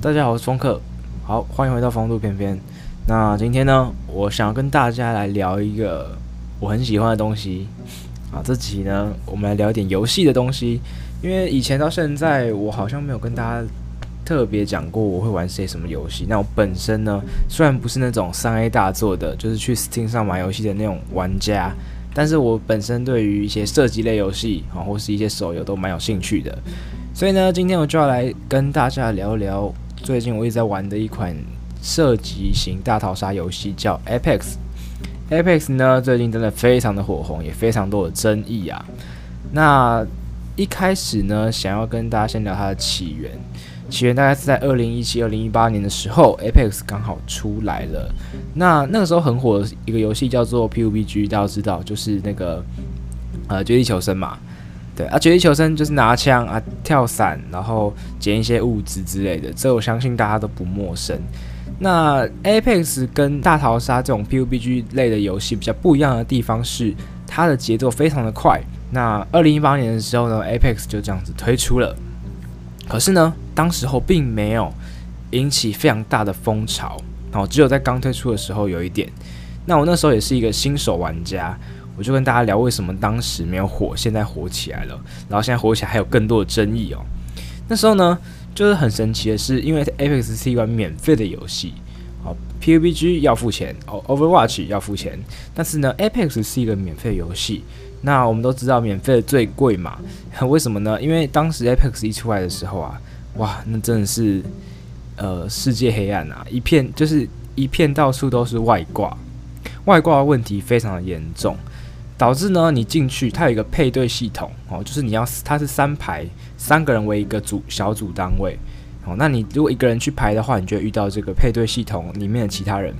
大家好，我是风客，好，欢迎回到风度翩翩。那今天呢，我想要跟大家来聊一个我很喜欢的东西啊。这集呢，我们来聊一点游戏的东西，因为以前到现在，我好像没有跟大家特别讲过我会玩些什么游戏。那我本身呢，虽然不是那种三 A 大作的，就是去 Steam 上玩游戏的那种玩家，但是我本身对于一些射击类游戏啊，或是一些手游都蛮有兴趣的。所以呢，今天我就要来跟大家聊聊。最近我一直在玩的一款射击型大逃杀游戏叫 Apex。Apex 呢，最近真的非常的火红，也非常多的争议啊。那一开始呢，想要跟大家先聊它的起源。起源大概是在二零一七、二零一八年的时候，Apex 刚好出来了。那那个时候很火的一个游戏叫做 PUBG，大家知道，就是那个呃绝地求生嘛。对啊，绝地求生就是拿枪啊、跳伞，然后捡一些物资之类的，这我相信大家都不陌生。那 Apex 跟大逃杀这种 PUBG 类的游戏比较不一样的地方是，它的节奏非常的快。那二零一八年的时候呢，Apex 就这样子推出了，可是呢，当时候并没有引起非常大的风潮，然后只有在刚推出的时候有一点。那我那时候也是一个新手玩家。我就跟大家聊为什么当时没有火，现在火起来了，然后现在火起来还有更多的争议哦。那时候呢，就是很神奇的是，因为 Apex 是一款免费的游戏，哦，PUBG 要付钱，哦，Overwatch 要付钱，但是呢，Apex 是一个免费游戏。那我们都知道免费的最贵嘛，为什么呢？因为当时 Apex 一出来的时候啊，哇，那真的是呃世界黑暗啊，一片就是一片到处都是外挂，外挂问题非常的严重。导致呢，你进去，它有一个配对系统哦，就是你要它是三排，三个人为一个组小组单位哦。那你如果一个人去排的话，你就会遇到这个配对系统里面的其他人，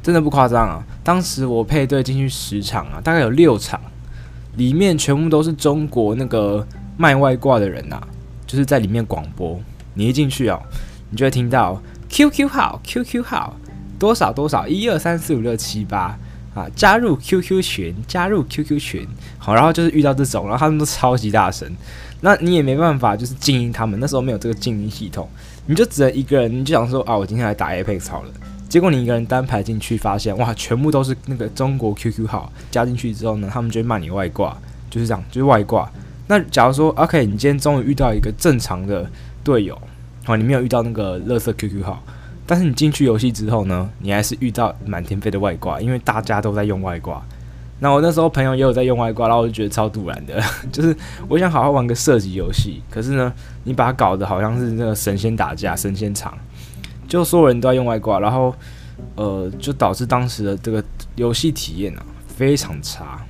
真的不夸张啊！当时我配对进去十场啊，大概有六场，里面全部都是中国那个卖外挂的人呐、啊，就是在里面广播，你一进去哦，你就会听到 QQ 号，QQ 号多少多少，一二三四五六七八。啊！加入 QQ 群，加入 QQ 群，好，然后就是遇到这种，然后他们都超级大声，那你也没办法，就是静音他们。那时候没有这个静音系统，你就只能一个人，你就想说啊，我今天来打 Apex 好了。结果你一个人单排进去，发现哇，全部都是那个中国 QQ 号，加进去之后呢，他们就会骂你外挂，就是这样，就是外挂。那假如说 OK，你今天终于遇到一个正常的队友，好，你没有遇到那个垃圾 QQ 号。但是你进去游戏之后呢，你还是遇到满天飞的外挂，因为大家都在用外挂。那我那时候朋友也有在用外挂，然后我就觉得超突然的，就是我想好好玩个射击游戏，可是呢，你把它搞得好像是那个神仙打架、神仙场，就所有人都在用外挂，然后呃，就导致当时的这个游戏体验啊非常差。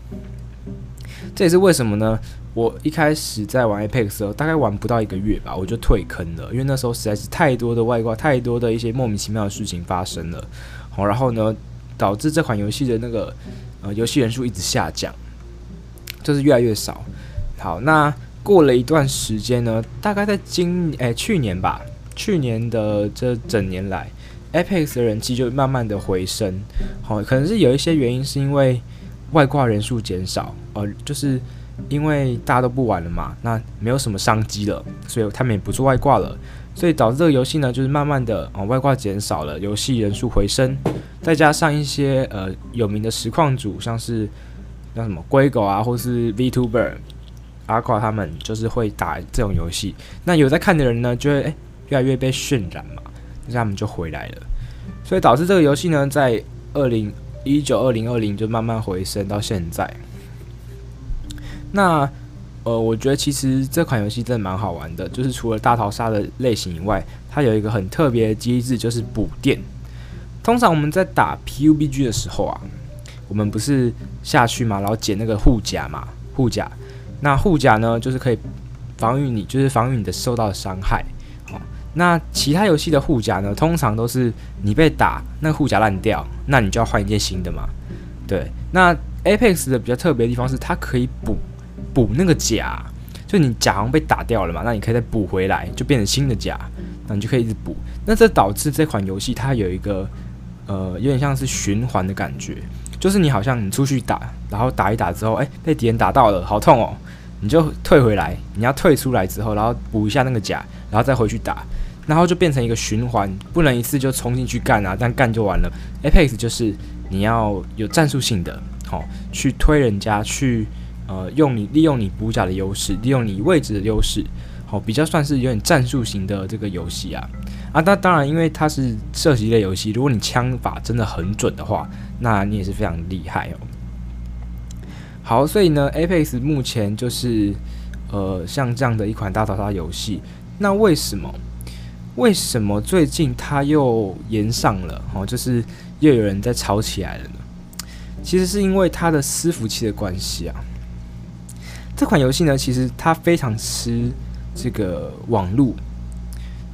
这也是为什么呢？我一开始在玩 Apex 的时候，大概玩不到一个月吧，我就退坑了，因为那时候实在是太多的外挂，太多的一些莫名其妙的事情发生了。好，然后呢，导致这款游戏的那个呃游戏人数一直下降，就是越来越少。好，那过了一段时间呢，大概在今诶、去年吧，去年的这整年来，Apex 的人气就慢慢的回升。好，可能是有一些原因，是因为外挂人数减少，呃，就是。因为大家都不玩了嘛，那没有什么商机了，所以他们也不做外挂了，所以导致这个游戏呢，就是慢慢的啊、外挂减少了，游戏人数回升，再加上一些呃有名的实况组，像是像什么龟狗啊，或是 VTuber 阿夸他们，就是会打这种游戏，那有在看的人呢，就会诶越来越被渲染嘛，那他们就回来了，所以导致这个游戏呢，在二零一九二零二零就慢慢回升到现在。那，呃，我觉得其实这款游戏真的蛮好玩的，就是除了大逃杀的类型以外，它有一个很特别的机制，就是补电。通常我们在打 PUBG 的时候啊，我们不是下去嘛，然后捡那个护甲嘛，护甲。那护甲呢，就是可以防御你，就是防御你的受到伤害。那其他游戏的护甲呢，通常都是你被打，那护甲烂掉，那你就要换一件新的嘛。对，那 Apex 的比较特别的地方是，它可以补。补那个甲，就你甲好像被打掉了嘛，那你可以再补回来，就变成新的甲，那你就可以一直补。那这导致这款游戏它有一个呃，有点像是循环的感觉，就是你好像你出去打，然后打一打之后，哎，被敌人打到了，好痛哦，你就退回来，你要退出来之后，然后补一下那个甲，然后再回去打。然后就变成一个循环，不能一次就冲进去干啊，但干就完了。Apex 就是你要有战术性的，好、哦、去推人家，去呃用你利用你补甲的优势，利用你位置的优势，好、哦、比较算是有点战术型的这个游戏啊啊！那当然，因为它是射击类游戏，如果你枪法真的很准的话，那你也是非常厉害哦。好，所以呢，Apex 目前就是呃像这样的一款大逃杀游戏，那为什么？为什么最近它又延上了？哦，就是又有人在吵起来了呢？其实是因为它的伺服器的关系啊。这款游戏呢，其实它非常吃这个网络，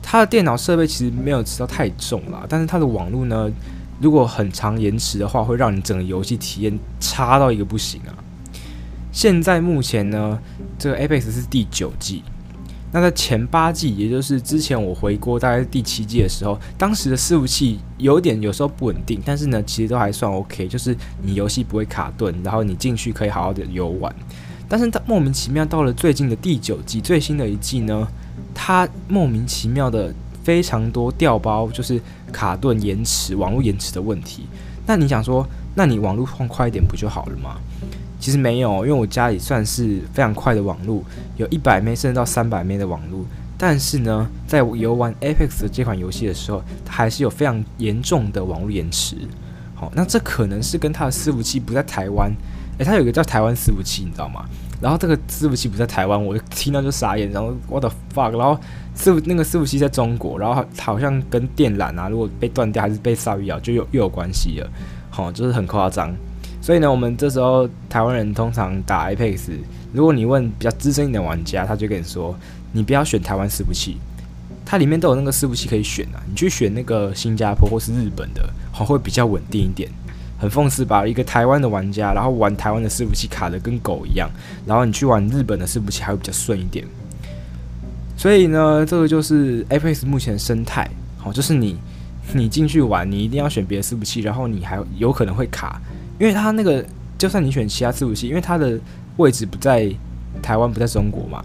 它的电脑设备其实没有吃到太重啦，但是它的网络呢，如果很长延迟的话，会让你整个游戏体验差到一个不行啊。现在目前呢，这个 Apex 是第九季。那在前八季，也就是之前我回国大概第七季的时候，当时的伺服器有点有时候不稳定，但是呢，其实都还算 OK，就是你游戏不会卡顿，然后你进去可以好好的游玩。但是它莫名其妙到了最近的第九季，最新的一季呢，它莫名其妙的非常多掉包，就是卡顿、延迟、网络延迟的问题。那你想说，那你网络放快一点不就好了吗？其实没有，因为我家里算是非常快的网络，有一百 M 甚至到三百 M 的网络。但是呢，在游玩 Apex 这款游戏的时候，它还是有非常严重的网络延迟。好，那这可能是跟它的伺服器不在台湾。诶，它有一个叫台湾伺服器，你知道吗？然后这个伺服器不在台湾，我听到就傻眼，然后 What the fuck？然后伺服那个伺服器在中国，然后好像跟电缆啊，如果被断掉还是被鲨鱼咬，就有又有关系了。好，就是很夸张。所以呢，我们这时候台湾人通常打 Apex，如果你问比较资深一点的玩家，他就跟你说，你不要选台湾伺服器，它里面都有那个伺服器可以选啊，你去选那个新加坡或是日本的，好会比较稳定一点。很讽刺吧，一个台湾的玩家，然后玩台湾的伺服器卡得跟狗一样，然后你去玩日本的伺服器还会比较顺一点。所以呢，这个就是 Apex 目前的生态，好，就是你你进去玩，你一定要选别的伺服器，然后你还有可能会卡。因为它那个，就算你选其他伺服器，因为它的位置不在台湾，不在中国嘛。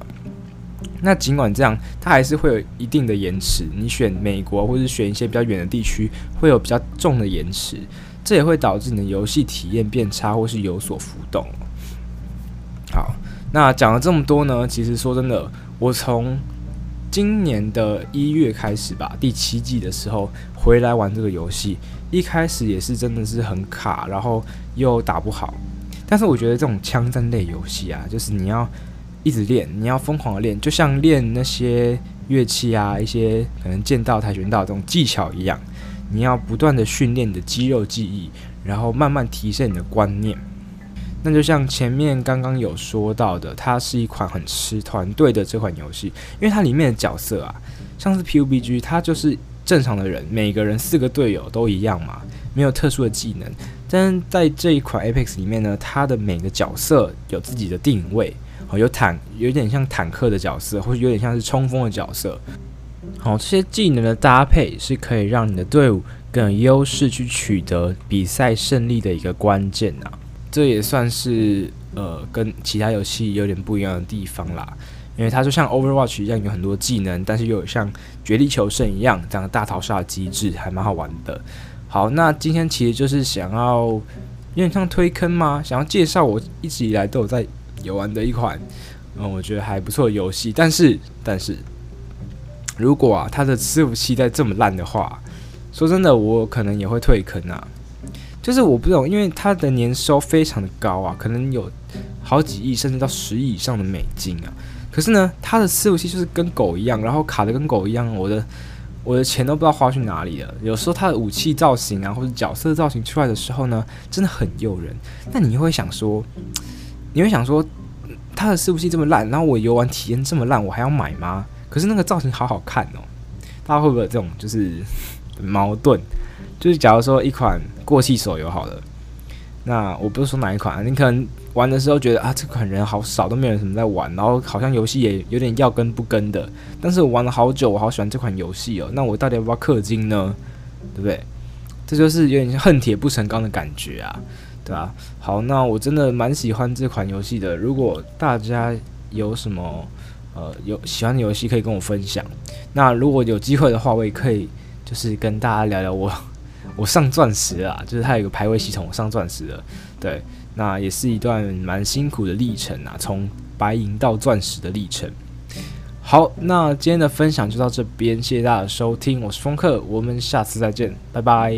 那尽管这样，它还是会有一定的延迟。你选美国或者选一些比较远的地区，会有比较重的延迟，这也会导致你的游戏体验变差或是有所浮动。好，那讲了这么多呢，其实说真的，我从今年的一月开始吧，第七季的时候回来玩这个游戏。一开始也是真的是很卡，然后又打不好。但是我觉得这种枪战类游戏啊，就是你要一直练，你要疯狂的练，就像练那些乐器啊，一些可能剑道、跆拳道这种技巧一样，你要不断的训练你的肌肉记忆，然后慢慢提升你的观念。那就像前面刚刚有说到的，它是一款很吃团队的这款游戏，因为它里面的角色啊，像是 PUBG，它就是。正常的人，每个人四个队友都一样嘛，没有特殊的技能。但是在这一款 Apex 里面呢，它的每个角色有自己的定位，哦，有坦，有点像坦克的角色，或者有点像是冲锋的角色。好，这些技能的搭配是可以让你的队伍更有优势去取得比赛胜利的一个关键啊。这也算是呃，跟其他游戏有点不一样的地方啦。因为它就像 Overwatch 一样，有很多技能，但是又有像绝地求生一样这样的大逃杀机制，还蛮好玩的。好，那今天其实就是想要有点像推坑吗？想要介绍我一直以来都有在游玩的一款，嗯，我觉得还不错的游戏。但是，但是，如果啊，它的伺服器再这么烂的话，说真的，我可能也会退坑啊。就是我不懂，因为它的年收非常的高啊，可能有好几亿甚至到十亿以上的美金啊。可是呢，他的伺服器就是跟狗一样，然后卡的跟狗一样，我的我的钱都不知道花去哪里了。有时候他的武器造型啊，或者角色造型出来的时候呢，真的很诱人。那你会想说，你会想说，他的伺服器这么烂，然后我游玩体验这么烂，我还要买吗？可是那个造型好好看哦，大家会不会有这种就是矛盾？就是假如说一款过气手游好了，那我不是说哪一款，你可能。玩的时候觉得啊，这款人好少，都没有人什么在玩，然后好像游戏也有点要跟不跟的。但是我玩了好久，我好喜欢这款游戏哦。那我到底要不要氪金呢？对不对？这就是有点恨铁不成钢的感觉啊，对吧？好，那我真的蛮喜欢这款游戏的。如果大家有什么呃有喜欢的游戏可以跟我分享。那如果有机会的话，我也可以就是跟大家聊聊我我上钻石啊，就是它有一个排位系统，我上钻石了。对，那也是一段蛮辛苦的历程啊，从白银到钻石的历程。好，那今天的分享就到这边，谢谢大家的收听，我是风客，我们下次再见，拜拜。